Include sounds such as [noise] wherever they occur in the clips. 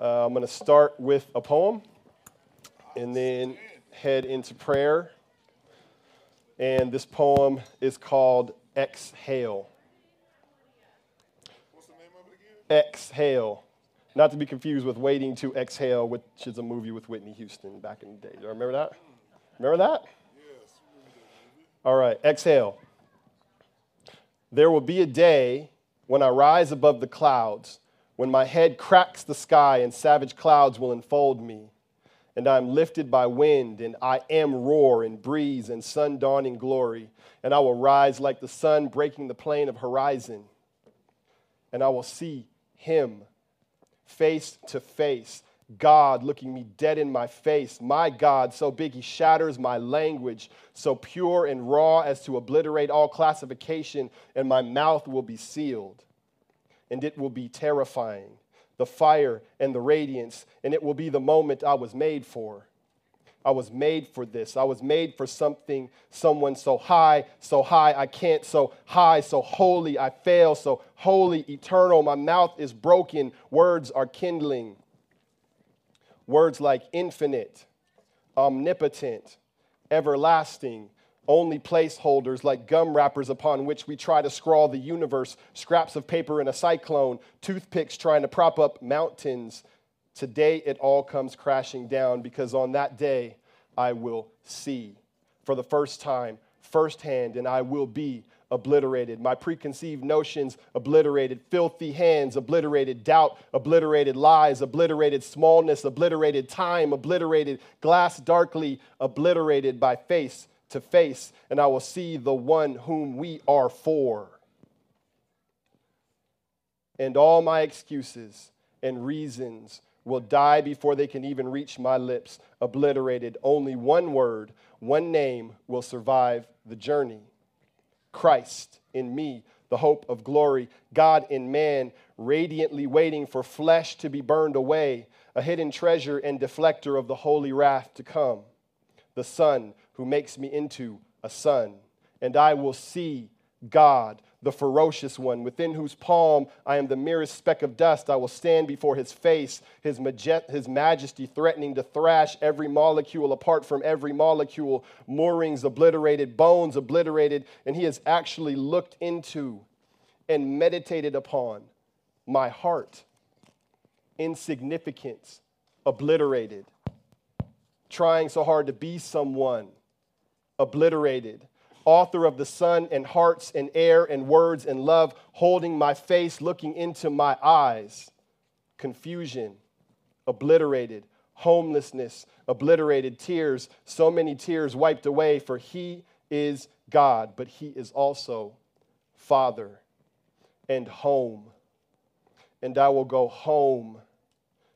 Uh, I'm going to start with a poem and then head into prayer. And this poem is called Exhale. What's the name of it again? Exhale. Not to be confused with Waiting to Exhale, which is a movie with Whitney Houston back in the day. Do you remember that? Remember that? All right, exhale. There will be a day when I rise above the clouds, when my head cracks the sky and savage clouds will enfold me. And I am lifted by wind, and I am roar and breeze and sun dawning glory. And I will rise like the sun breaking the plain of horizon. And I will see him face to face. God looking me dead in my face. My God, so big he shatters my language, so pure and raw as to obliterate all classification, and my mouth will be sealed. And it will be terrifying the fire and the radiance, and it will be the moment I was made for. I was made for this. I was made for something, someone so high, so high I can't, so high, so holy I fail, so holy, eternal. My mouth is broken, words are kindling. Words like infinite, omnipotent, everlasting, only placeholders like gum wrappers upon which we try to scrawl the universe, scraps of paper in a cyclone, toothpicks trying to prop up mountains. Today it all comes crashing down because on that day I will see for the first time, firsthand, and I will be obliterated. My preconceived notions obliterated, filthy hands obliterated, doubt obliterated, lies obliterated, smallness obliterated, time obliterated, glass darkly obliterated by face to face, and I will see the one whom we are for. And all my excuses and reasons will die before they can even reach my lips, obliterated. Only one word, one name will survive the journey Christ in me, the hope of glory, God in man, radiantly waiting for flesh to be burned away, a hidden treasure and deflector of the holy wrath to come, the Son who makes me into a son. And I will see God, the ferocious one, within whose palm I am the merest speck of dust. I will stand before his face, his, maje- his majesty threatening to thrash every molecule apart from every molecule, moorings obliterated, bones obliterated, and he has actually looked into and meditated upon my heart. Insignificance obliterated. Trying so hard to be someone obliterated author of the sun and hearts and air and words and love, holding my face, looking into my eyes. Confusion, obliterated. Homelessness, obliterated. Tears, so many tears wiped away, for He is God, but He is also Father and home. And I will go home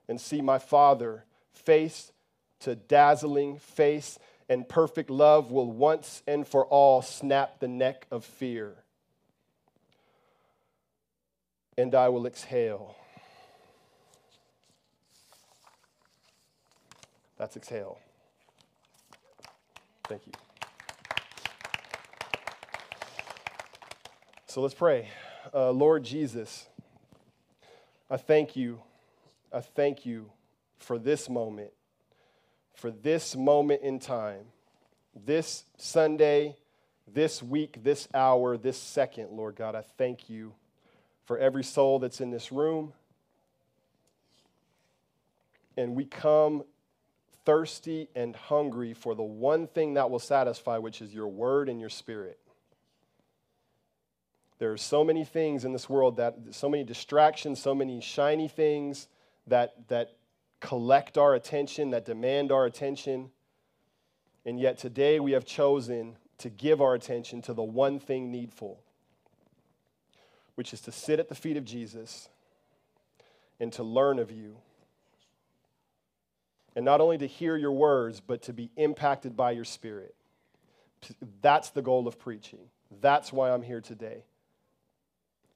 and see my Father face to dazzling face and perfect love will once and for all snap the neck of fear. And I will exhale. That's exhale. Thank you. So let's pray. Uh, Lord Jesus, I thank you. I thank you for this moment for this moment in time, this Sunday, this week, this hour, this second, Lord God. I thank you for every soul that's in this room. And we come thirsty and hungry for the one thing that will satisfy, which is your word and your spirit. There are so many things in this world that, so many distractions, so many shiny things that, that collect our attention, that demand our attention. And yet today we have chosen to give our attention to the one thing needful, which is to sit at the feet of Jesus and to learn of you. And not only to hear your words, but to be impacted by your spirit. That's the goal of preaching. That's why I'm here today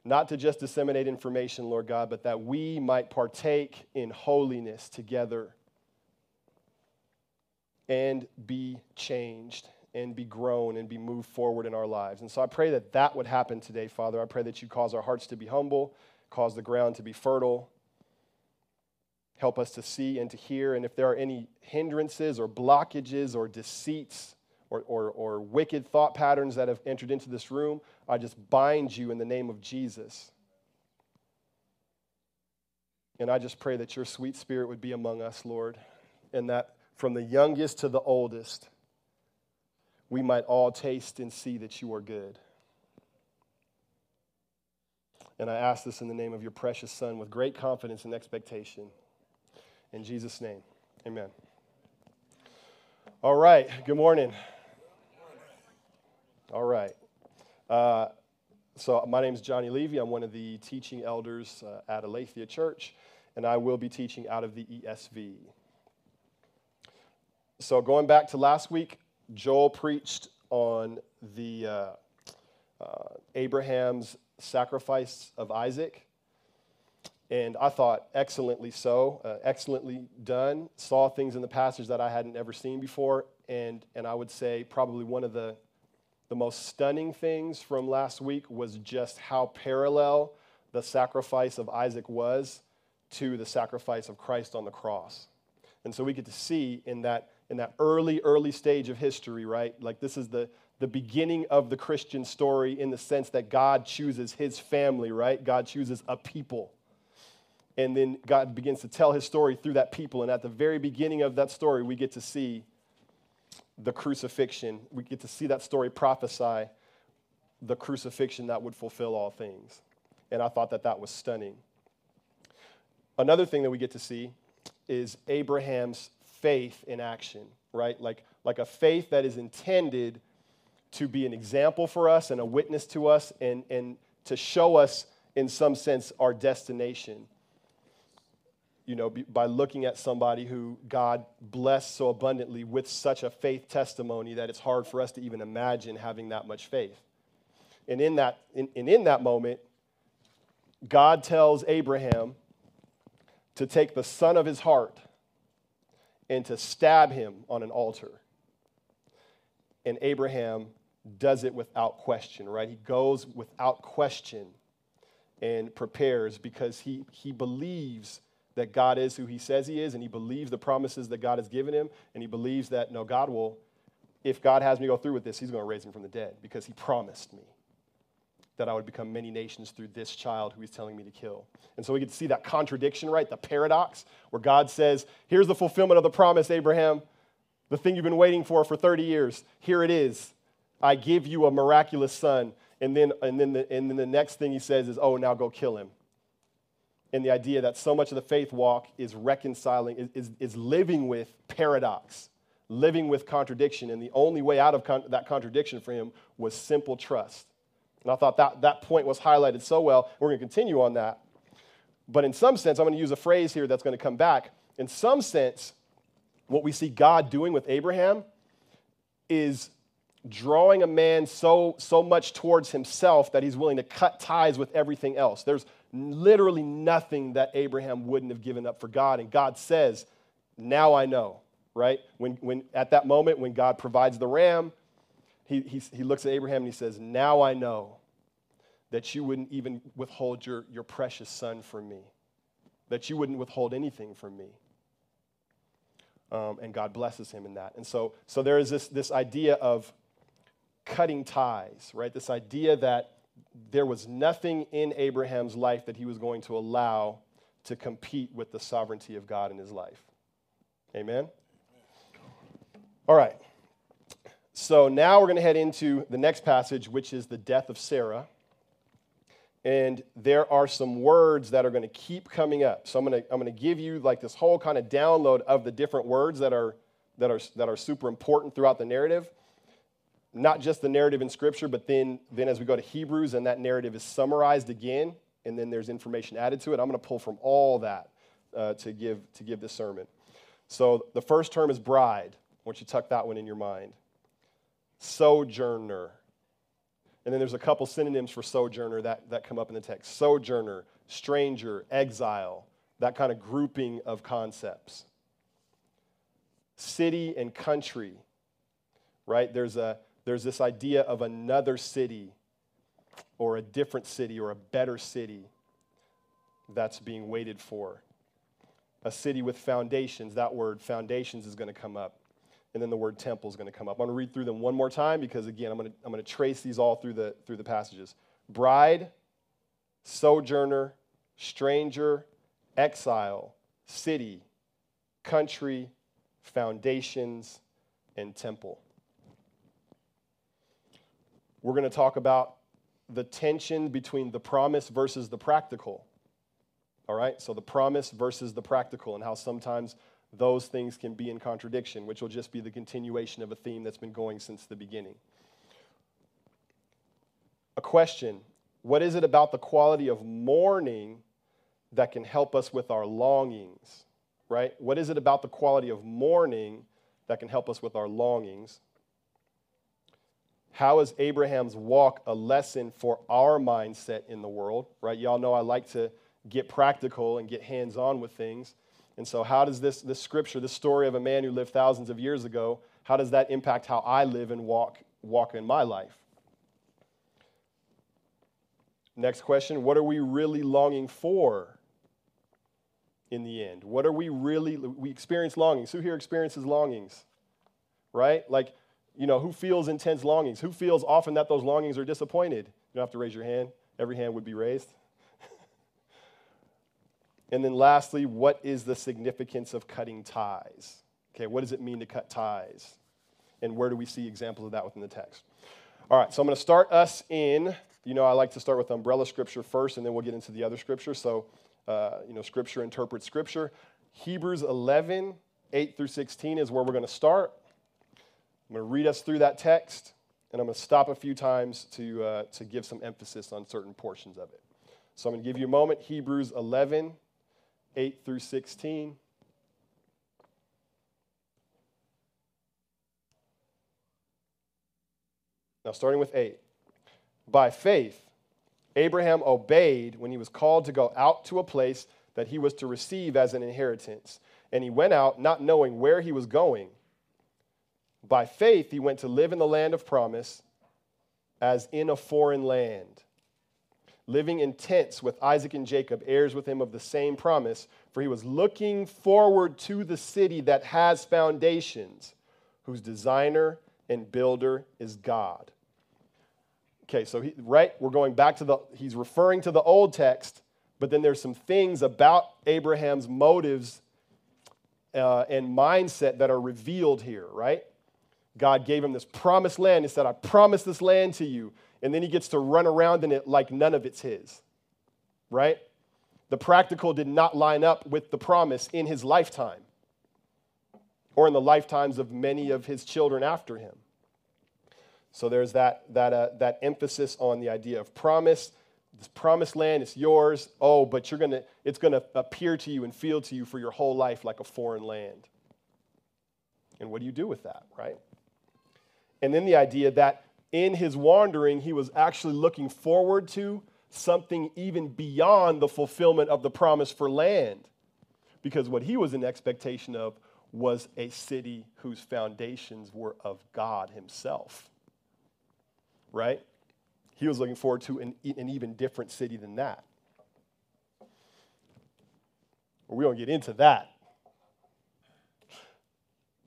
not to just disseminate information, Lord God, but that we might partake in holiness together and be changed and be grown and be moved forward in our lives. And so I pray that that would happen today, Father. I pray that you cause our hearts to be humble, cause the ground to be fertile. Help us to see and to hear. And if there are any hindrances or blockages or deceits or, or, or wicked thought patterns that have entered into this room, I just bind you in the name of Jesus. And I just pray that your sweet spirit would be among us, Lord, and that from the youngest to the oldest, we might all taste and see that you are good. And I ask this in the name of your precious Son with great confidence and expectation. In Jesus' name, amen. All right, good morning. All right. Uh, so, my name is Johnny Levy. I'm one of the teaching elders uh, at Aletheia Church, and I will be teaching out of the ESV. So, going back to last week, Joel preached on the uh, uh Abraham's sacrifice of Isaac and I thought excellently so, uh, excellently done. Saw things in the passage that I hadn't ever seen before, and and I would say probably one of the the most stunning things from last week was just how parallel the sacrifice of Isaac was to the sacrifice of Christ on the cross. And so we get to see in that in that early early stage of history, right? Like this is the the beginning of the Christian story in the sense that God chooses his family, right? God chooses a people and then God begins to tell his story through that people. And at the very beginning of that story, we get to see the crucifixion. We get to see that story prophesy the crucifixion that would fulfill all things. And I thought that that was stunning. Another thing that we get to see is Abraham's faith in action, right? Like, like a faith that is intended to be an example for us and a witness to us and, and to show us, in some sense, our destination you know, by looking at somebody who God blessed so abundantly with such a faith testimony that it's hard for us to even imagine having that much faith. And in that, in, and in that moment, God tells Abraham to take the son of his heart and to stab him on an altar. And Abraham does it without question, right? He goes without question and prepares because he, he believes that God is who he says he is, and he believes the promises that God has given him, and he believes that, no, God will, if God has me go through with this, he's going to raise him from the dead because he promised me that I would become many nations through this child who he's telling me to kill. And so we get to see that contradiction, right? The paradox where God says, Here's the fulfillment of the promise, Abraham, the thing you've been waiting for for 30 years. Here it is. I give you a miraculous son. And then, and then, the, and then the next thing he says is, Oh, now go kill him in the idea that so much of the faith walk is reconciling, is, is living with paradox, living with contradiction. And the only way out of con- that contradiction for him was simple trust. And I thought that, that point was highlighted so well. We're going to continue on that. But in some sense, I'm going to use a phrase here that's going to come back. In some sense, what we see God doing with Abraham is drawing a man so, so much towards himself that he's willing to cut ties with everything else. There's literally nothing that Abraham wouldn't have given up for God. And God says, Now I know, right? When, when, at that moment, when God provides the ram, he, he, he looks at Abraham and he says, Now I know that you wouldn't even withhold your, your precious son from me, that you wouldn't withhold anything from me. Um, and God blesses him in that. And so, so there is this, this idea of cutting ties, right? This idea that there was nothing in Abraham's life that he was going to allow to compete with the sovereignty of God in his life. Amen? All right. So now we're going to head into the next passage, which is the death of Sarah. And there are some words that are going to keep coming up. So I'm going to, I'm going to give you like this whole kind of download of the different words that are, that, are, that are super important throughout the narrative not just the narrative in Scripture, but then, then as we go to Hebrews and that narrative is summarized again, and then there's information added to it. I'm going to pull from all that uh, to, give, to give this sermon. So the first term is bride. I want you to tuck that one in your mind. Sojourner. And then there's a couple synonyms for sojourner that, that come up in the text sojourner, stranger, exile, that kind of grouping of concepts. City and country, right? There's a, there's this idea of another city or a different city or a better city that's being waited for. a city with foundations. That word foundations is going to come up. And then the word temple is going to come up. I'm going to read through them one more time because, again, I'm going to, I'm going to trace these all through the, through the passages. Bride, sojourner, stranger, exile, city, country, foundations, and temple. We're going to talk about the tension between the promise versus the practical. All right? So the promise versus the practical, and how sometimes those things can be in contradiction, which will just be the continuation of a theme that's been going since the beginning. A question What is it about the quality of mourning that can help us with our longings? Right? What is it about the quality of mourning that can help us with our longings? How is Abraham's walk a lesson for our mindset in the world? Right? Y'all know I like to get practical and get hands on with things. And so, how does this, this scripture, this story of a man who lived thousands of years ago, how does that impact how I live and walk, walk in my life? Next question What are we really longing for in the end? What are we really, we experience longings. Who here experiences longings? Right? Like, you know, who feels intense longings? Who feels often that those longings are disappointed? You don't have to raise your hand, every hand would be raised. [laughs] And then lastly, what is the significance of cutting ties? Okay, what does it mean to cut ties? And where do we see examples of that within the text? All right, so I'm going to start us in, you know, I like to start with umbrella scripture first, and then we'll get into the other scripture. So, uh, you know, scripture interprets scripture. Hebrews 11, 8 through 16 is where we're going to start. I'm going to read us through that text, and I'm going to stop a few times to, uh, to give some emphasis on certain portions of it. So I'm going to give you a moment. Hebrews 11, 8 through 16. Now, starting with 8. By faith, Abraham obeyed when he was called to go out to a place that he was to receive as an inheritance. And he went out not knowing where he was going. By faith, he went to live in the land of promise as in a foreign land living in tents with Isaac and Jacob, heirs with him of the same promise, for he was looking forward to the city that has foundations, whose designer and builder is God. Okay, so he, right, we're going back to the, he's referring to the old text, but then there's some things about Abraham's motives uh, and mindset that are revealed here, right? God gave him this promised land. He said, I promise this land to you and then he gets to run around in it like none of it's his, right? The practical did not line up with the promise in his lifetime or in the lifetimes of many of his children after him. So there's that, that, uh, that emphasis on the idea of promise. This promised land is yours. Oh, but you're gonna, it's going to appear to you and feel to you for your whole life like a foreign land. And what do you do with that, right? And then the idea that in his wandering, he was actually looking forward to something even beyond the fulfillment of the promise for land. Because what he was in expectation of was a city whose foundations were of God himself. Right? He was looking forward to an, an even different city than that. We don't get into that.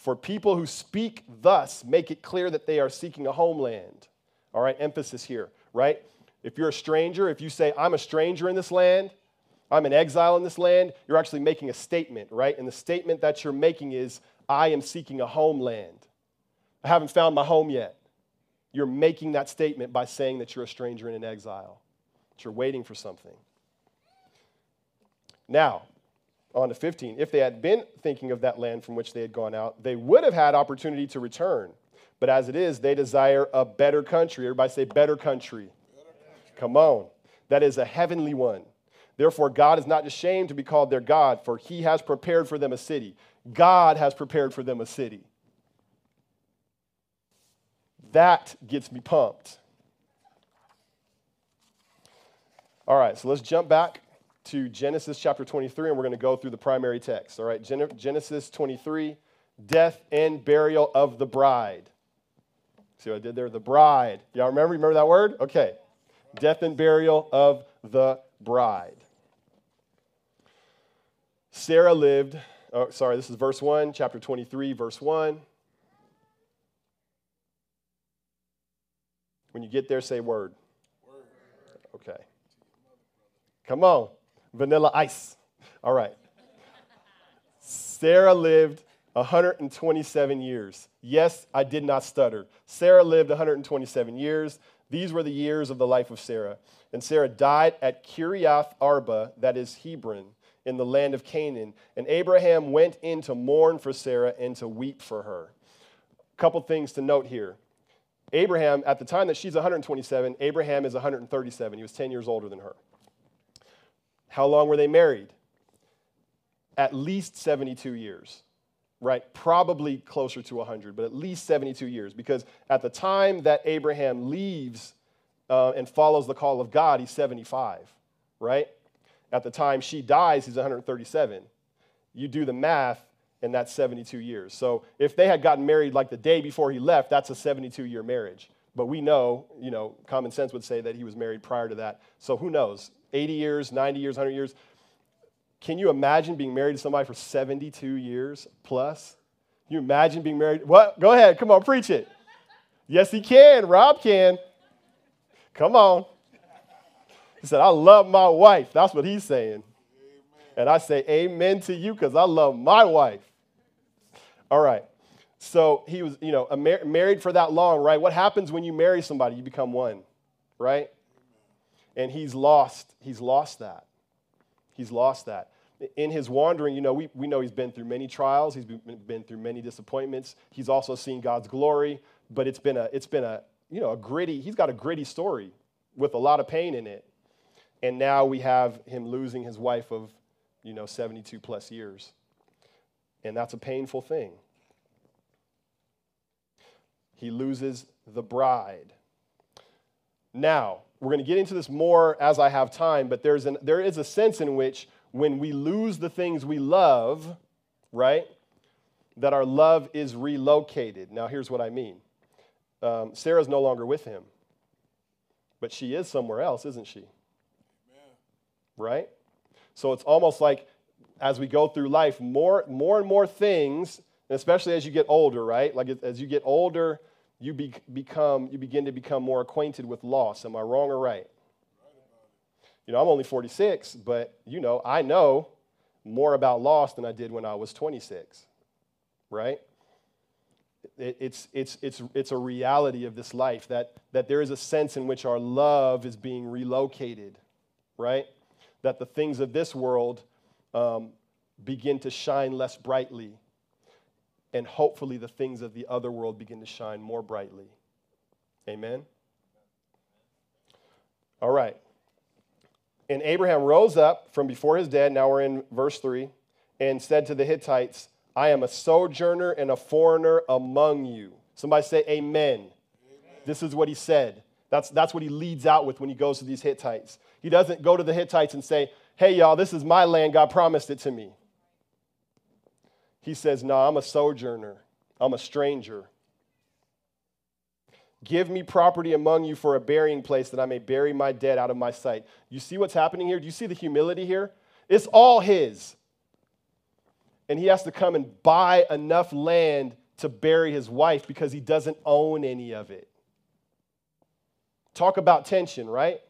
For people who speak thus make it clear that they are seeking a homeland. All right, emphasis here, right? If you're a stranger, if you say, I'm a stranger in this land, I'm an exile in this land, you're actually making a statement, right? And the statement that you're making is, I am seeking a homeland. I haven't found my home yet. You're making that statement by saying that you're a stranger and an exile, that you're waiting for something. Now, on to 15. If they had been thinking of that land from which they had gone out, they would have had opportunity to return. But as it is, they desire a better country. Everybody say, better country. Better country. Come on. That is a heavenly one. Therefore, God is not ashamed to be called their God, for he has prepared for them a city. God has prepared for them a city. That gets me pumped. All right, so let's jump back to Genesis chapter 23, and we're going to go through the primary text. All right, Gen- Genesis 23, death and burial of the bride. See what I did there? The bride. Y'all remember? Remember that word? Okay. Death and burial of the bride. Sarah lived, oh, sorry, this is verse 1, chapter 23, verse 1. When you get there, say word. Okay. Come on. Vanilla ice. All right. Sarah lived 127 years. Yes, I did not stutter. Sarah lived 127 years. These were the years of the life of Sarah. And Sarah died at Kiriath Arba, that is Hebron, in the land of Canaan. And Abraham went in to mourn for Sarah and to weep for her. A couple things to note here. Abraham, at the time that she's 127, Abraham is 137. He was 10 years older than her. How long were they married? At least 72 years, right? Probably closer to 100, but at least 72 years. Because at the time that Abraham leaves uh, and follows the call of God, he's 75, right? At the time she dies, he's 137. You do the math, and that's 72 years. So if they had gotten married like the day before he left, that's a 72 year marriage. But we know, you know, common sense would say that he was married prior to that. So who knows? 80 years, 90 years, 100 years. Can you imagine being married to somebody for 72 years plus? Can you imagine being married? What? Go ahead. Come on, preach it. Yes, he can. Rob can. Come on. He said, I love my wife. That's what he's saying. And I say amen to you because I love my wife. All right. So he was, you know, mar- married for that long, right? What happens when you marry somebody? You become one, right? And he's lost, he's lost that. He's lost that. In his wandering, you know, we, we know he's been through many trials, he's been, been through many disappointments. He's also seen God's glory, but it's been a, it's been a, you know, a gritty, he's got a gritty story with a lot of pain in it. And now we have him losing his wife of, you know, 72 plus years. And that's a painful thing. He loses the bride. Now, we're going to get into this more as I have time, but there's an, there is a sense in which when we lose the things we love, right, that our love is relocated. Now, here's what I mean um, Sarah's no longer with him, but she is somewhere else, isn't she? Amen. Right? So it's almost like as we go through life, more, more and more things, especially as you get older, right? Like as you get older, you be, become you begin to become more acquainted with loss. Am I wrong or right? You know, I'm only 46, but you know, I know more about loss than I did when I was 26. Right? It, it's, it's, it's, it's a reality of this life that, that there is a sense in which our love is being relocated, right? That the things of this world um, begin to shine less brightly and hopefully the things of the other world begin to shine more brightly. Amen? All right. And Abraham rose up from before his dead, now we're in verse 3, and said to the Hittites, I am a sojourner and a foreigner among you. Somebody say, Amen. Amen. This is what he said. That's, that's what he leads out with when he goes to these Hittites. He doesn't go to the Hittites and say, Hey, y'all, this is my land. God promised it to me. He says, No, I'm a sojourner, I'm a stranger. Give me property among you for a burying place that I may bury my dead out of my sight. You see what's happening here? Do you see the humility here? It's all his. And he has to come and buy enough land to bury his wife because he doesn't own any of it. Talk about tension, right?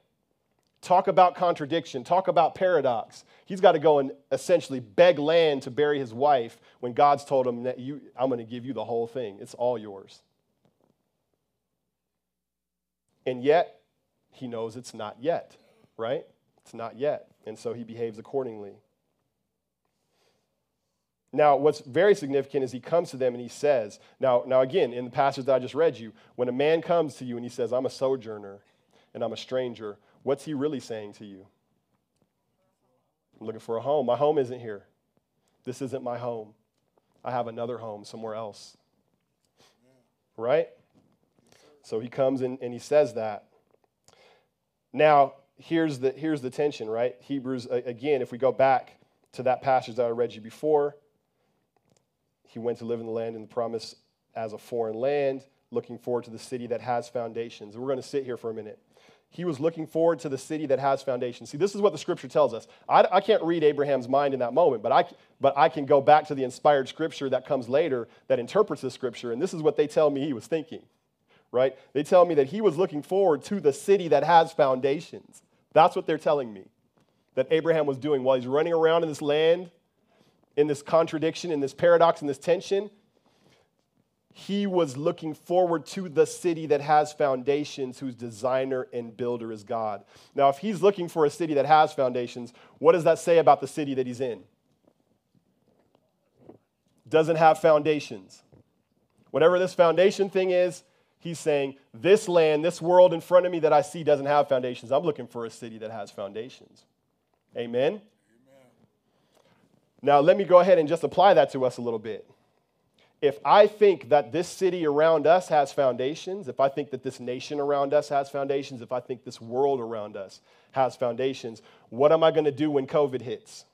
Talk about contradiction. Talk about paradox. He's got to go and essentially beg land to bury his wife when God's told him that you, I'm going to give you the whole thing. It's all yours. And yet, he knows it's not yet, right? It's not yet. And so he behaves accordingly. Now, what's very significant is he comes to them and he says, now, now again, in the passage that I just read you, when a man comes to you and he says, I'm a sojourner and I'm a stranger, what's he really saying to you? I'm looking for a home. My home isn't here. This isn't my home. I have another home somewhere else. Right? So he comes in and he says that. Now, here's the, here's the tension, right? Hebrews, again, if we go back to that passage that I read you before, he went to live in the land in the promise as a foreign land, looking forward to the city that has foundations. We're going to sit here for a minute. He was looking forward to the city that has foundations. See, this is what the scripture tells us. I, I can't read Abraham's mind in that moment, but I, but I can go back to the inspired scripture that comes later that interprets the scripture, and this is what they tell me he was thinking, right? They tell me that he was looking forward to the city that has foundations. That's what they're telling me that Abraham was doing while he's running around in this land, in this contradiction, in this paradox, in this tension he was looking forward to the city that has foundations, whose designer and builder is God. Now, if he's looking for a city that has foundations, what does that say about the city that he's in? Doesn't have foundations. Whatever this foundation thing is, he's saying, This land, this world in front of me that I see doesn't have foundations. I'm looking for a city that has foundations. Amen? Amen. Now, let me go ahead and just apply that to us a little bit if I think that this city around us has foundations, if I think that this nation around us has foundations, if I think this world around us has foundations, what am I going to do when COVID hits?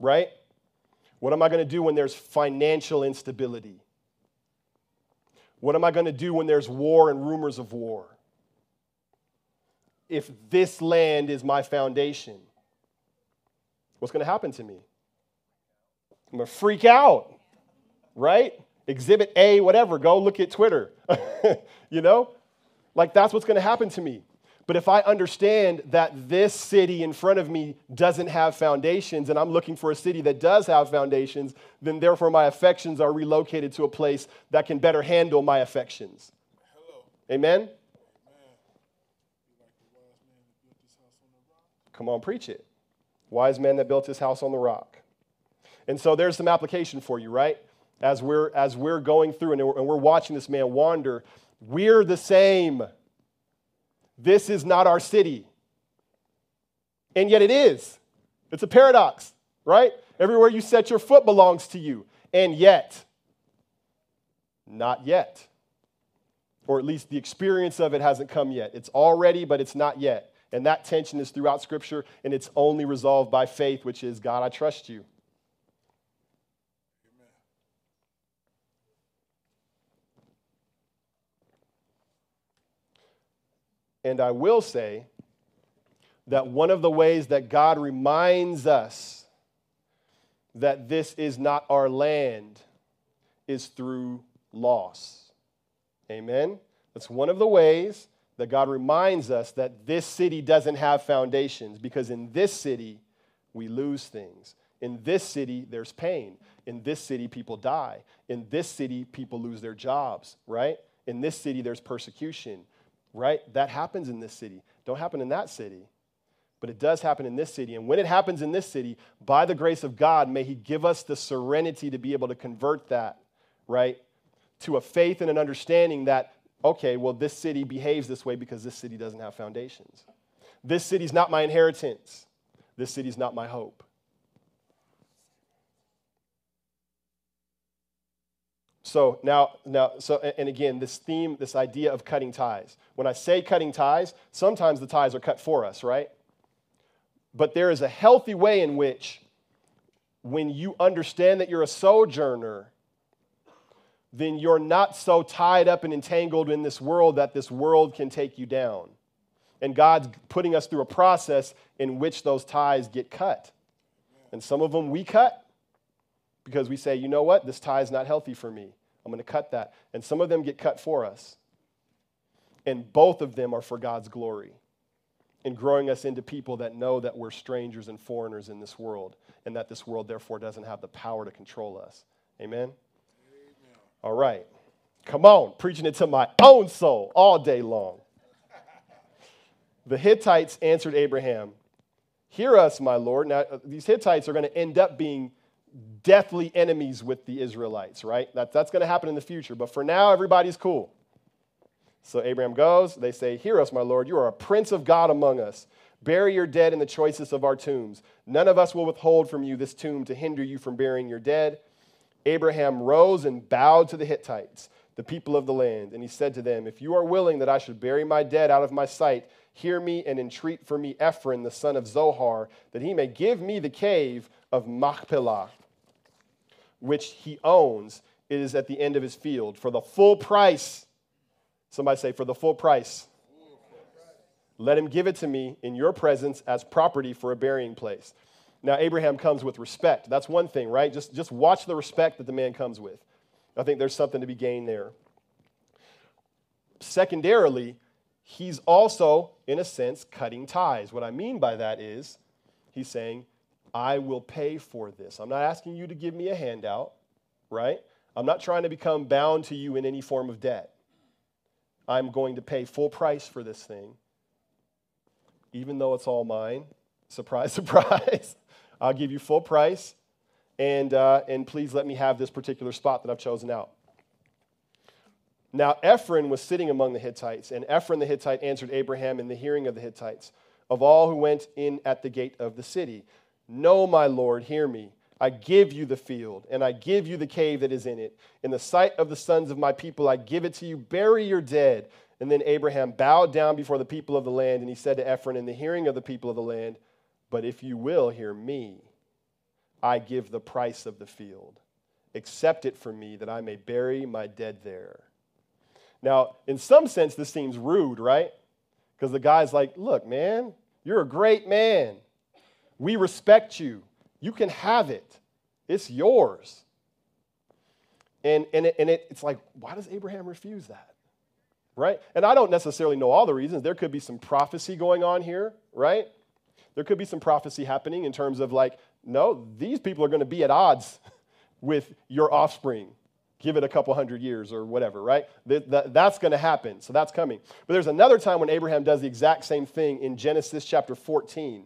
Right? What am I going to do when there's financial instability? What am I going to do when there's war and rumors of war? If this land is my foundation, what's going to happen to me? I'm going to freak out right? Exhibit A, whatever, go look at Twitter. [laughs] you know? Like that's what's going to happen to me. But if I understand that this city in front of me doesn't have foundations and I'm looking for a city that does have foundations, then therefore my affections are relocated to a place that can better handle my affections. Hello. Amen? Amen. Come on, preach it. Wise man that built his house on the rock. And so there's some application for you, right? As we're, as we're going through and we're, and we're watching this man wander, we're the same. This is not our city. And yet it is. It's a paradox, right? Everywhere you set your foot belongs to you. And yet, not yet. Or at least the experience of it hasn't come yet. It's already, but it's not yet. And that tension is throughout Scripture, and it's only resolved by faith, which is God, I trust you. And I will say that one of the ways that God reminds us that this is not our land is through loss. Amen? That's one of the ways that God reminds us that this city doesn't have foundations because in this city, we lose things. In this city, there's pain. In this city, people die. In this city, people lose their jobs, right? In this city, there's persecution right? That happens in this city. Don't happen in that city. But it does happen in this city. And when it happens in this city, by the grace of God, may He give us the serenity to be able to convert that, right? To a faith and an understanding that, okay, well, this city behaves this way because this city doesn't have foundations. This city's not my inheritance. This city's not my hope. So now, now, so, and again, this theme, this idea of cutting ties. When I say cutting ties, sometimes the ties are cut for us, right? But there is a healthy way in which, when you understand that you're a sojourner, then you're not so tied up and entangled in this world that this world can take you down. And God's putting us through a process in which those ties get cut. And some of them we cut, because we say, you know what, this tie is not healthy for me. I'm going to cut that. And some of them get cut for us. And both of them are for God's glory in growing us into people that know that we're strangers and foreigners in this world and that this world, therefore, doesn't have the power to control us. Amen? Amen. All right. Come on, preaching it to my own soul all day long. the Hittites answered Abraham, Hear us, my Lord. Now, uh, these Hittites are going to end up being deathly enemies with the Israelites, right? That, that's going to happen in the future. But for now, everybody's cool. So Abraham goes. They say, Hear us, my Lord. You are a prince of God among us. Bury your dead in the choicest of our tombs. None of us will withhold from you this tomb to hinder you from burying your dead. Abraham rose and bowed to the Hittites, the people of the land, and he said to them, If you are willing that I should bury my dead out of my sight, hear me and entreat for me Ephron, the son of Zohar, that he may give me the cave of Machpelah, which he owns. is at the end of his field for the full price. Somebody say, For the full price. Let him give it to me in your presence as property for a burying place. Now, Abraham comes with respect. That's one thing, right? Just, just watch the respect that the man comes with. I think there's something to be gained there. Secondarily, he's also, in a sense, cutting ties. What I mean by that is he's saying, I will pay for this. I'm not asking you to give me a handout, right? I'm not trying to become bound to you in any form of debt. I'm going to pay full price for this thing even though it's all mine. [laughs] Surprise, surprise. [laughs] I'll give you full price, and, uh, and please let me have this particular spot that I've chosen out. Now, Ephron was sitting among the Hittites, and Ephron the Hittite answered Abraham in the hearing of the Hittites, of all who went in at the gate of the city No, my Lord, hear me. I give you the field, and I give you the cave that is in it. In the sight of the sons of my people, I give it to you. Bury your dead. And then Abraham bowed down before the people of the land, and he said to Ephron in the hearing of the people of the land, But if you will hear me, I give the price of the field. Accept it for me that I may bury my dead there. Now, in some sense, this seems rude, right? Because the guy's like, Look, man, you're a great man. We respect you. You can have it, it's yours. And, and, it, and it, it's like, why does Abraham refuse that? right? And I don't necessarily know all the reasons. There could be some prophecy going on here, right? There could be some prophecy happening in terms of like, no, these people are going to be at odds [laughs] with your offspring. Give it a couple hundred years or whatever, right? that's going to happen. So that's coming. But there's another time when Abraham does the exact same thing in Genesis chapter 14.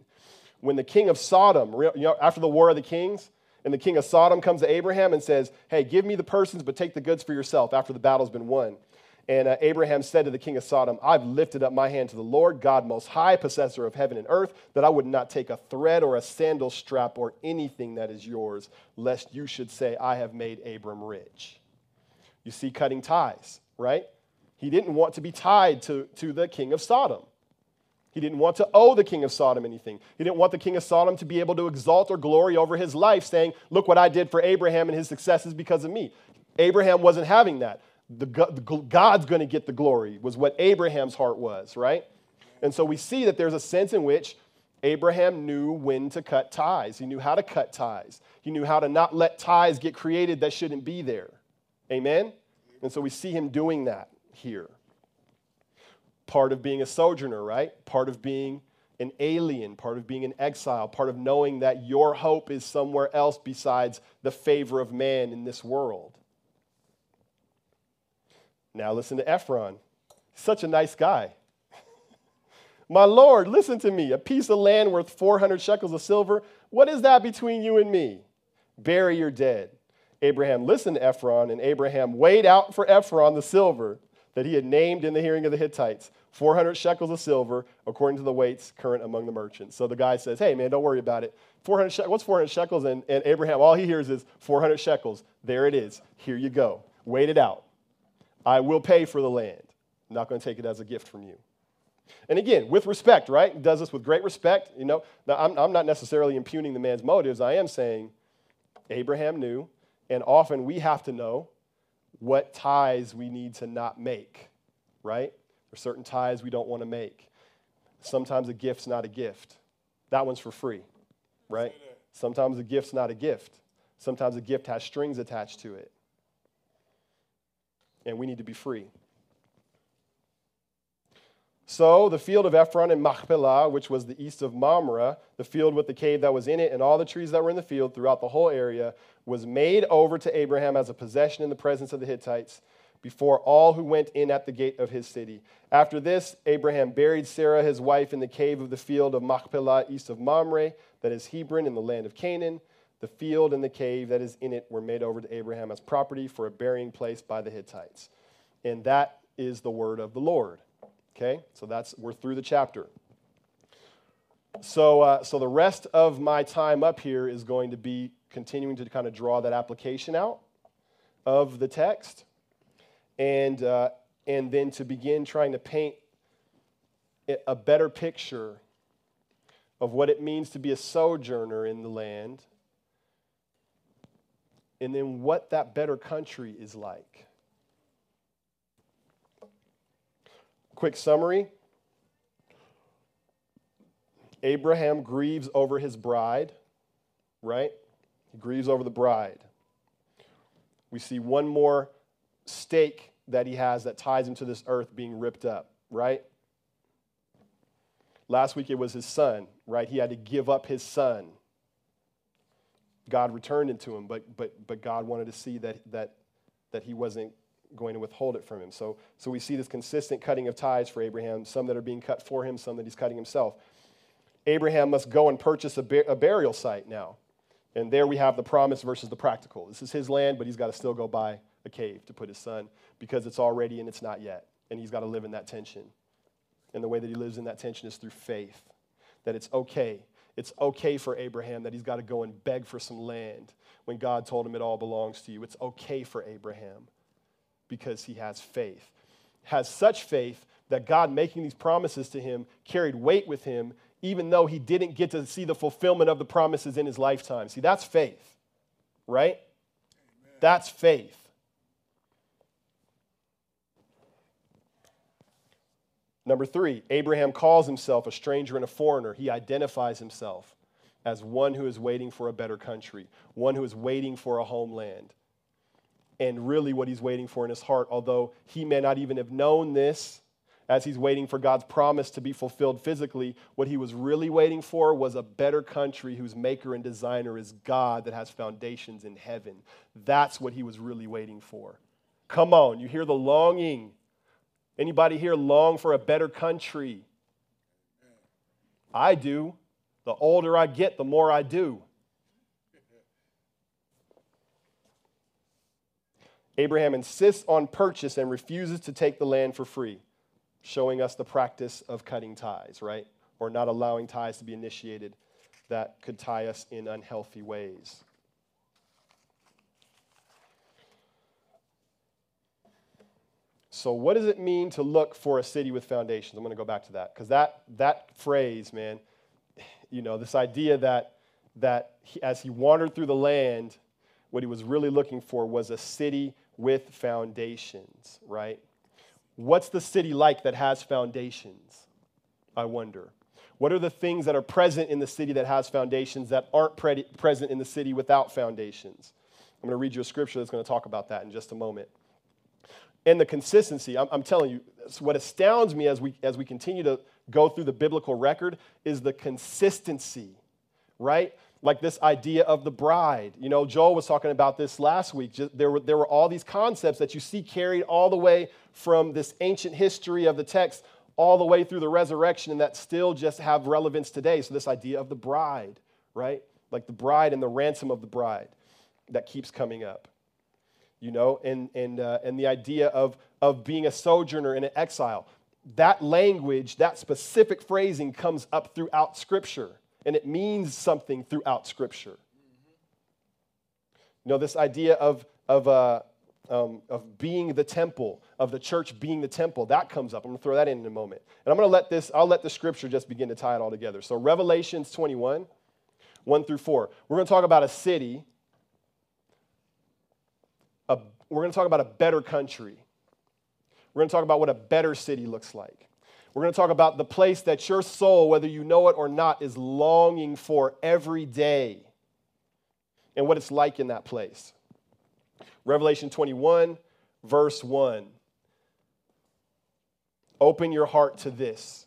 When the king of Sodom, you know, after the war of the kings, and the king of Sodom comes to Abraham and says, Hey, give me the persons, but take the goods for yourself after the battle's been won. And uh, Abraham said to the king of Sodom, I've lifted up my hand to the Lord, God most high, possessor of heaven and earth, that I would not take a thread or a sandal strap or anything that is yours, lest you should say, I have made Abram rich. You see, cutting ties, right? He didn't want to be tied to, to the king of Sodom. He didn't want to owe the king of Sodom anything. He didn't want the king of Sodom to be able to exalt or glory over his life, saying, Look what I did for Abraham and his successes because of me. Abraham wasn't having that the, God's going to get the glory, was what Abraham's heart was, right? And so we see that there's a sense in which Abraham knew when to cut ties. He knew how to cut ties. He knew how to not let ties get created that shouldn't be there. Amen? And so we see him doing that here. Part of being a sojourner, right? Part of being an alien, part of being an exile, part of knowing that your hope is somewhere else besides the favor of man in this world. Now listen to Ephron. Such a nice guy. [laughs] My Lord, listen to me. A piece of land worth 400 shekels of silver. What is that between you and me? Bury your dead. Abraham listened to Ephron, and Abraham weighed out for Ephron the silver that he had named in the hearing of the Hittites 400 shekels of silver, according to the weights current among the merchants. So the guy says, Hey, man, don't worry about it. 400 she- what's 400 shekels? And, and Abraham, all he hears is 400 shekels. There it is. Here you go. Wait it out. I will pay for the land. I'm not going to take it as a gift from you. And again, with respect, right? He does this with great respect. You know, now I'm, I'm not necessarily impugning the man's motives. I am saying Abraham knew, and often we have to know what ties we need to not make, right? There's certain ties we don't want to make. Sometimes a gift's not a gift. That one's for free, right? Sometimes a gift's not a gift. Sometimes a gift has strings attached to it and we need to be free. So the field of Ephron and Machpelah, which was the east of Mamre, the field with the cave that was in it, and all the trees that were in the field throughout the whole area, was made over to Abraham as a possession in the presence of the Hittites before all who went in at the gate of his city. After this, Abraham buried Sarah, his wife, in the cave of the field of Machpelah, east of Mamre, that is Hebron, in the land of Canaan. The field and the cave that is in it were made over to Abraham as property for a burying place by the Hittites. And that is the word of the Lord. Okay? So that's we're through the chapter. So, uh, so the rest of my time up here is going to be continuing to kind of draw that application out of the text, and uh, and then to begin trying to paint a better picture of what it means to be a sojourner in the land, and then what that better country is like. Quick summary Abraham grieves over his bride, right? He grieves over the bride. We see one more stake that he has that ties him to this earth being ripped up, right? Last week it was his son, right? He had to give up his son. God returned it to him, but, but, but God wanted to see that, that, that he wasn't going to withhold it from him. So, so we see this consistent cutting of ties for Abraham, some that are being cut for him, some that he's cutting himself. Abraham must go and purchase a, a burial site now. And there we have the promise versus the practical. This is his land, but he's got to still go buy a cave to put his son because it's already and it's not yet. And he's got to live in that tension. And the way that he lives in that tension is through faith. That it's okay. It's okay for Abraham that he's got to go and beg for some land when God told him it all belongs to you. It's okay for Abraham because he has faith. Has such faith that God making these promises to him carried weight with him even though he didn't get to see the fulfillment of the promises in his lifetime. See, that's faith, right? Amen. That's faith. Number three, Abraham calls himself a stranger and a foreigner. He identifies himself as one who is waiting for a better country, one who is waiting for a homeland. And really, what he's waiting for in his heart, although he may not even have known this as he's waiting for God's promise to be fulfilled physically, what he was really waiting for was a better country whose maker and designer is God that has foundations in heaven. That's what he was really waiting for. Come on, you hear the longing. Anybody here long for a better country? I do. The older I get, the more I do. Abraham insists on purchase and refuses to take the land for free showing us the practice of cutting ties, right? Or not allowing ties to be initiated that could tie us in unhealthy ways. So, what does it mean to look for a city with foundations? I'm going to go back to that because that, that phrase, man, you know, this idea that, that he, as he wandered through the land, what he was really looking for was a city with foundations, right? What's the city like that has foundations? I wonder. What are the things that are present in the city that has foundations that aren't pre- present in the city without foundations? I'm going to read you a scripture that's going to talk about that in just a moment. And the consistency, I'm, I'm telling you, what astounds me as we, as we continue to go through the biblical record is the consistency, right? Like this idea of the bride. You know, Joel was talking about this last week. Just, there, were, there were all these concepts that you see carried all the way from this ancient history of the text all the way through the resurrection and that still just have relevance today. So, this idea of the bride, right? Like the bride and the ransom of the bride that keeps coming up. You know, and, and, uh, and the idea of, of being a sojourner in an exile. That language, that specific phrasing comes up throughout Scripture and it means something throughout Scripture. You know, this idea of, of, uh, um, of being the temple, of the church being the temple, that comes up. I'm going to throw that in in a moment. And I'm going to let this, I'll let the Scripture just begin to tie it all together. So, Revelations 21, 1 through 4. We're going to talk about a city, a, we're going to talk about a better country. We're going to talk about what a better city looks like. We're going to talk about the place that your soul, whether you know it or not, is longing for every day and what it's like in that place. Revelation 21, verse 1. Open your heart to this.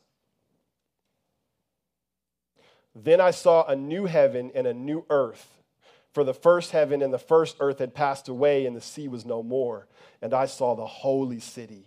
Then I saw a new heaven and a new earth. For the first heaven and the first earth had passed away, and the sea was no more. And I saw the holy city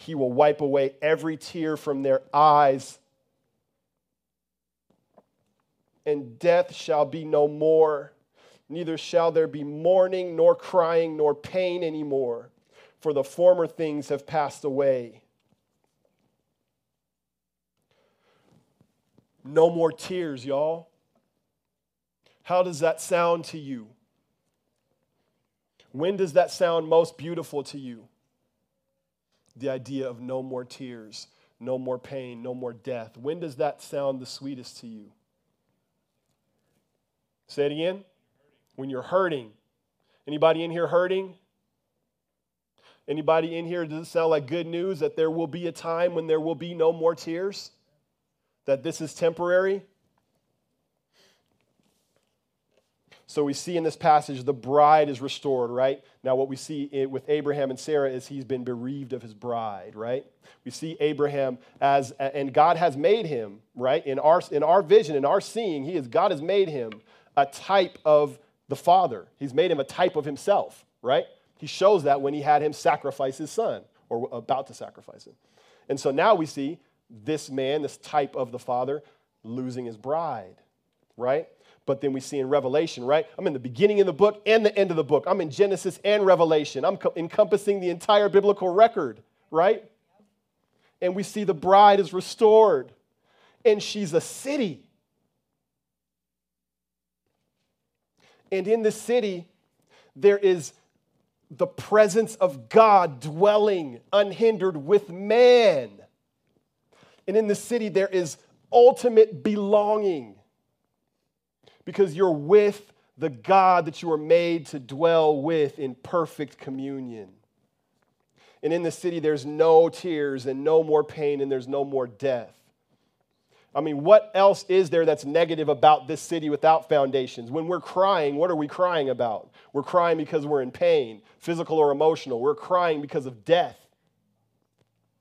He will wipe away every tear from their eyes, and death shall be no more. Neither shall there be mourning, nor crying, nor pain anymore, for the former things have passed away. No more tears, y'all. How does that sound to you? When does that sound most beautiful to you? The idea of no more tears, no more pain, no more death. When does that sound the sweetest to you? Say it again. When you're hurting. Anybody in here hurting? Anybody in here, does it sound like good news that there will be a time when there will be no more tears? That this is temporary? So we see in this passage the bride is restored, right? Now, what we see with Abraham and Sarah is he's been bereaved of his bride, right? We see Abraham as, and God has made him, right? In our, in our vision, in our seeing, he is, God has made him a type of the Father. He's made him a type of himself, right? He shows that when he had him sacrifice his son, or about to sacrifice him. And so now we see this man, this type of the Father, losing his bride, right? But then we see in Revelation, right? I'm in the beginning of the book and the end of the book. I'm in Genesis and Revelation. I'm co- encompassing the entire biblical record, right? And we see the bride is restored, and she's a city. And in the city, there is the presence of God dwelling unhindered with man. And in the city, there is ultimate belonging because you're with the God that you were made to dwell with in perfect communion. And in the city, there's no tears and no more pain and there's no more death. I mean, what else is there that's negative about this city without foundations? When we're crying, what are we crying about? We're crying because we're in pain, physical or emotional. We're crying because of death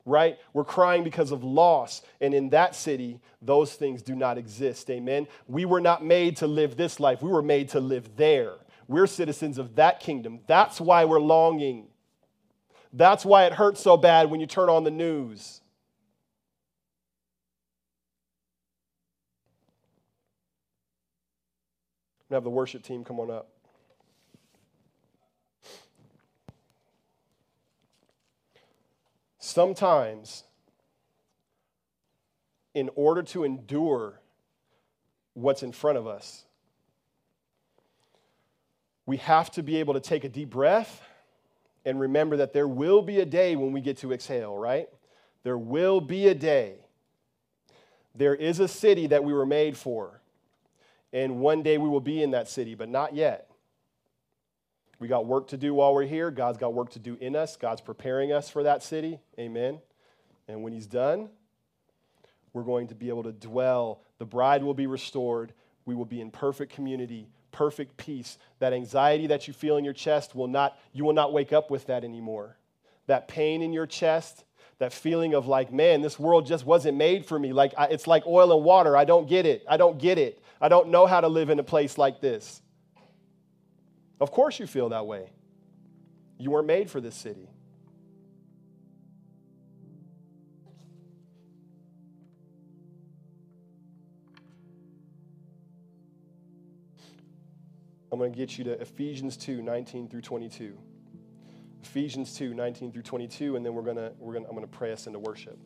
right? We're crying because of loss. And in that city, those things do not exist. Amen. We were not made to live this life, we were made to live there. We're citizens of that kingdom. That's why we're longing. That's why it hurts so bad when you turn on the news. To have the worship team come on up. Sometimes, in order to endure what's in front of us, we have to be able to take a deep breath and remember that there will be a day when we get to exhale, right? There will be a day. There is a city that we were made for, and one day we will be in that city, but not yet. We got work to do while we're here. God's got work to do in us. God's preparing us for that city. Amen. And when He's done, we're going to be able to dwell. The bride will be restored. We will be in perfect community, perfect peace. That anxiety that you feel in your chest will not, you will not wake up with that anymore. That pain in your chest, that feeling of like, man, this world just wasn't made for me. Like, I, it's like oil and water. I don't get it. I don't get it. I don't know how to live in a place like this. Of course, you feel that way. You weren't made for this city. I'm going to get you to Ephesians 2 19 through 22. Ephesians 2 19 through 22, and then we're going to, we're going to, I'm going to pray us into worship.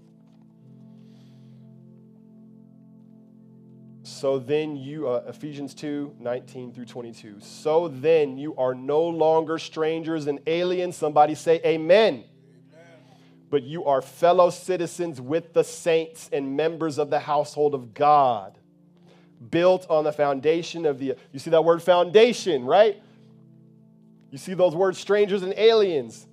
So then you, uh, Ephesians 2 19 through 22. So then you are no longer strangers and aliens. Somebody say, Amen. Amen. But you are fellow citizens with the saints and members of the household of God, built on the foundation of the. You see that word foundation, right? You see those words, strangers and aliens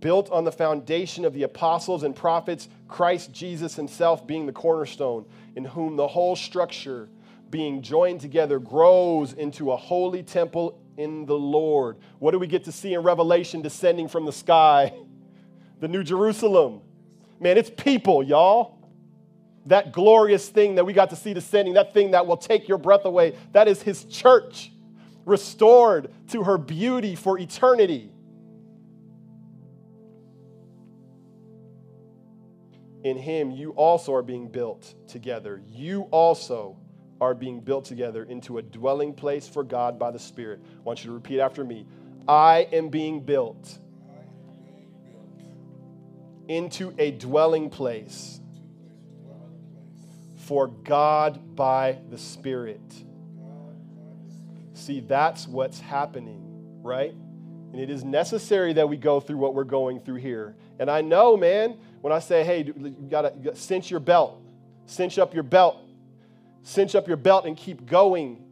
built on the foundation of the apostles and prophets, Christ Jesus himself being the cornerstone, in whom the whole structure, being joined together, grows into a holy temple in the Lord. What do we get to see in Revelation descending from the sky? [laughs] The New Jerusalem. Man, it's people, y'all. that glorious thing that we got to see descending, that thing that will take your breath away. That is his church, restored to her beauty for eternity. In him, you also are being built together. You also are being built together into a dwelling place for God by the Spirit. I want you to repeat after me I am being built into a dwelling place for God by the Spirit. See, that's what's happening, right? And it is necessary that we go through what we're going through here. And I know, man, when I say, hey, you gotta, gotta cinch your belt, cinch up your belt, cinch up your belt and keep going.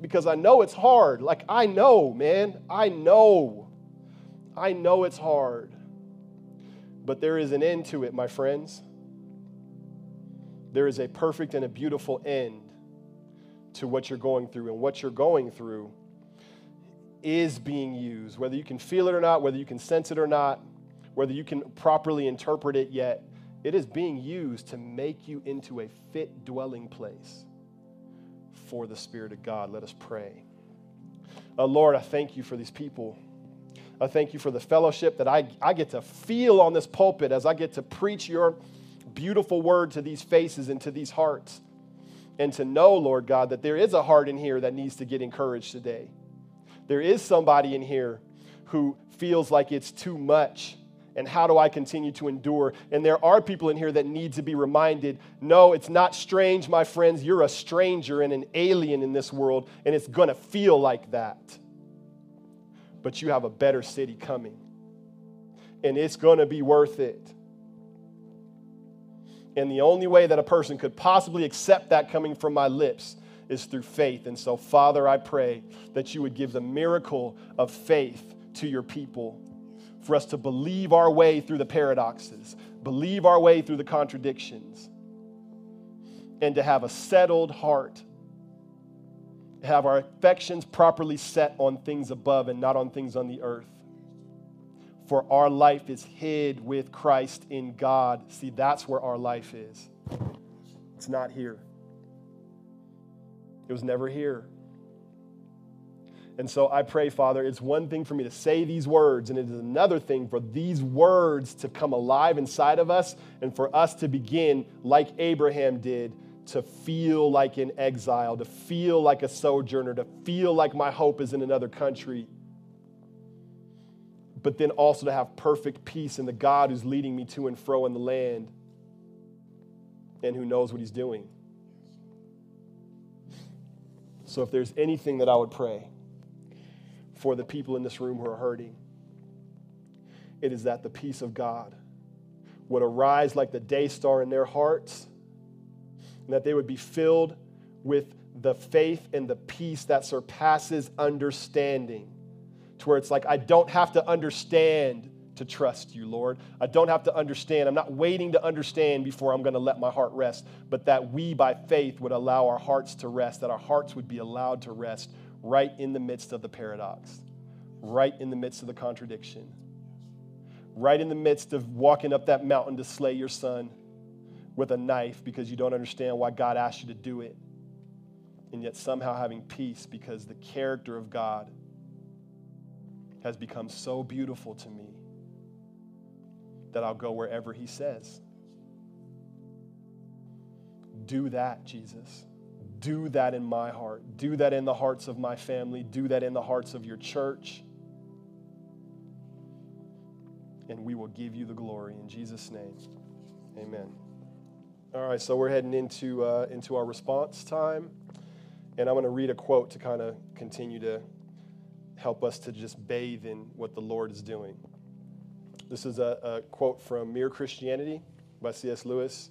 Because I know it's hard. Like, I know, man. I know. I know it's hard. But there is an end to it, my friends there is a perfect and a beautiful end to what you're going through. And what you're going through is being used, whether you can feel it or not, whether you can sense it or not, whether you can properly interpret it yet. It is being used to make you into a fit dwelling place for the Spirit of God. Let us pray. Uh, Lord, I thank you for these people. I thank you for the fellowship that I, I get to feel on this pulpit as I get to preach your beautiful word to these faces and to these hearts. And to know, Lord God, that there is a heart in here that needs to get encouraged today. There is somebody in here who feels like it's too much. And how do I continue to endure? And there are people in here that need to be reminded no, it's not strange, my friends. You're a stranger and an alien in this world, and it's to feel like that. But you have a better city coming, and it's to be worth it. And the only way that a person could possibly accept that coming from my lips is through faith. And so, Father, I pray that you would give the miracle of faith to your people for us to believe our way through the paradoxes, believe our way through the contradictions, and to have a settled heart, have our affections properly set on things above and not on things on the earth for our life is hid with Christ in God. See, that's where our life is. It's not here. It was never here. And so I pray, Father, it's one thing for me to say these words, and it is another thing for these words to come alive inside of us and for us to begin, like Abraham did, to feel like in exile, to feel like a sojourner, to feel like my hope is in another country but then also to have perfect peace in the God who's leading me to and fro in the land and who knows what he's doing. So, if there's anything that I would pray for the people in this room who are hurting, it is that the peace of God would arise like the day star in their hearts, and that they would be filled with the faith and the peace that surpasses understanding to where it's like, I don't have to understand to trust you, Lord. I don't have to understand. I'm not waiting to understand before I'm going to let my heart rest, but that we by faith would allow our hearts to rest, that our hearts would be allowed to rest right in the midst of the paradox, right in the midst of the contradiction, right in the midst of walking up that mountain to slay your son with a knife because you don't understand why God asked you to do it, and yet somehow having peace because the character of God has become so beautiful to me that I'll go wherever He says. Do that, Jesus. Do that in my heart. Do that in the hearts of my family. Do that in the hearts of your church. And we will give you the glory in Jesus' name. Amen. All right, so we're heading into, uh, into our response time. And I'm going to read a quote to kind of continue to help us to just bathe in what the Lord is doing. This is a, a quote from Mere Christianity by C.S. Lewis.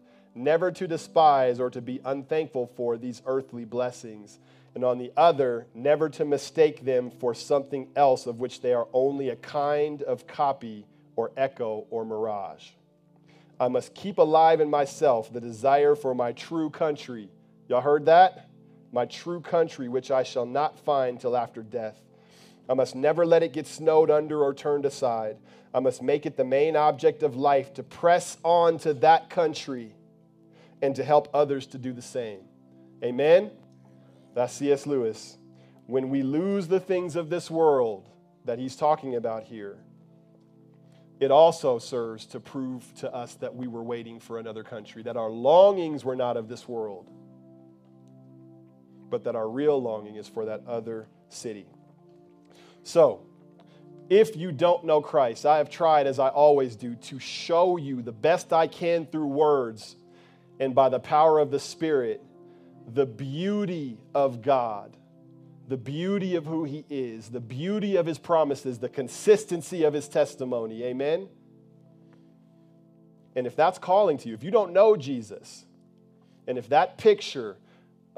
never to despise or to be unthankful for these earthly blessings, and on the other, never to mistake them for something else of which they are only a kind of copy or echo or mirage. I must keep alive in myself the desire for my true country. Y'all heard that? My true country, which I shall not find till after death. I must never let it get snowed under or turned aside. I must make it the main object of life to press on to that country and to help others to do the same. Amen? That's C.S. Lewis. When we lose the things of this world that he's talking about here, it also serves to prove to us that we were waiting for another country, that our longings were not of this world, but that our real longing is for that other city. So, if you don't know Christ, I have tried, as I always do, to show you the best I can through words and by the power of the Spirit the beauty of God, the beauty of who He is, the beauty of His promises, the consistency of His testimony. Amen? And if that's calling to you, if you don't know Jesus, and if that picture,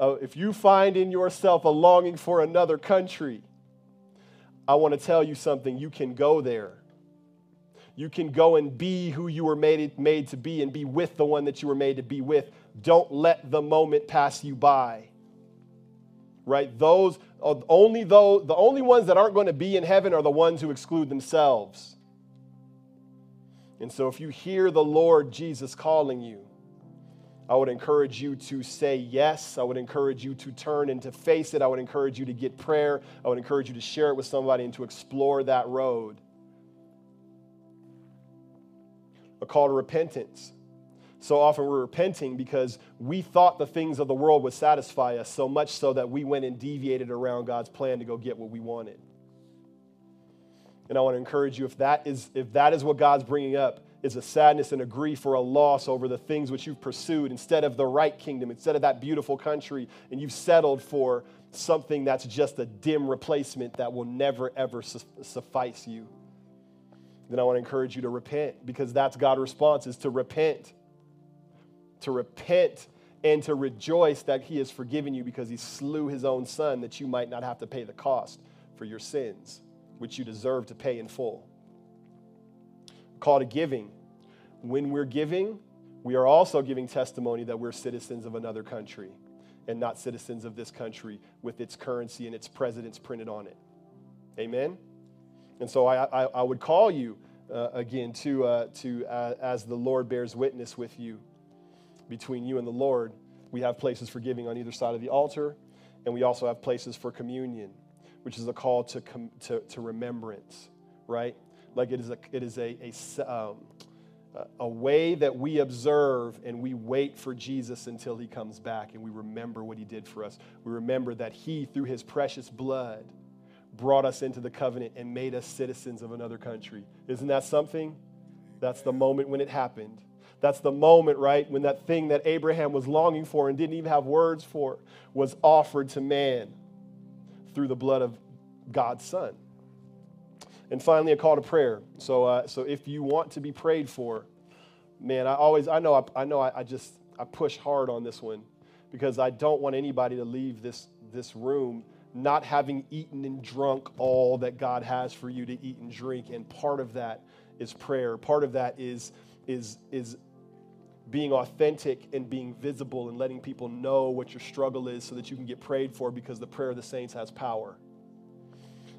uh, if you find in yourself a longing for another country, I want to tell you something. You can go there. You can go and be who you were made, made to be and be with the one that you were made to be with. Don't let the moment pass you by. Right? Those uh, only those the only ones that aren't going to be in heaven are the ones who exclude themselves. And so if you hear the Lord Jesus calling you, I would encourage you to say yes. I would encourage you to turn and to face it. I would encourage you to get prayer. I would encourage you to share it with somebody and to explore that road. A call to repentance. So often we're repenting because we thought the things of the world would satisfy us so much so that we went and deviated around God's plan to go get what we wanted. And I want to encourage you if that is if that is what God's bringing up, is a sadness and a grief or a loss over the things which you've pursued instead of the right kingdom, instead of that beautiful country, and you've settled for something that's just a dim replacement that will never, ever su- suffice you. Then I want to encourage you to repent because that's God's response is to repent. To repent and to rejoice that He has forgiven you because He slew His own Son that you might not have to pay the cost for your sins, which you deserve to pay in full call to giving. When we're giving, we are also giving testimony that we're citizens of another country and not citizens of this country with its currency and its presidents printed on it. Amen? And so I, I, I would call you uh, again to, uh, to uh, as the Lord bears witness with you between you and the Lord, we have places for giving on either side of the altar, and we also have places for communion, which is a call to, com- to, to remembrance, right? like it is a, it is a, a, um, a way that we observe and we wait for Jesus until he comes back and we remember what he did for us. We remember that he, through his precious blood, brought us into the covenant and made us citizens of another country. Isn't that something? That's the moment when it happened. That's the moment, right, when that thing that Abraham was longing for and didn't even have words for was offered to man through the blood of God's Son. And finally, a call to prayer. So, uh, so if you want to be prayed for, man, I always, I know, I, I know, I, I just, I push hard on this one because I don't want anybody to leave this, this room not having eaten and drunk all that God has for you to eat and drink. And part of that is prayer. Part of that is, is, is being authentic and being visible and letting people know what your struggle is so that you can get prayed for because the prayer of the saints has power.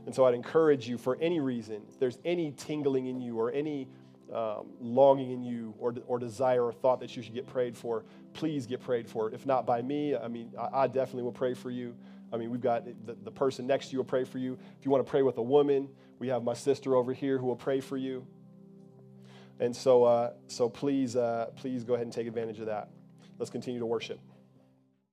And so I'd encourage you for any reason, if there's any tingling in you or any um, longing in you or, or desire or thought that you should get prayed for, please get prayed for. If not by me, I mean, I, I definitely will pray for you. I mean, we've got the, the person next to you will pray for you. If you want to pray with a woman, we have my sister over here who will pray for you. And so, uh, so please, uh, please go ahead and take advantage of that. Let's continue to worship.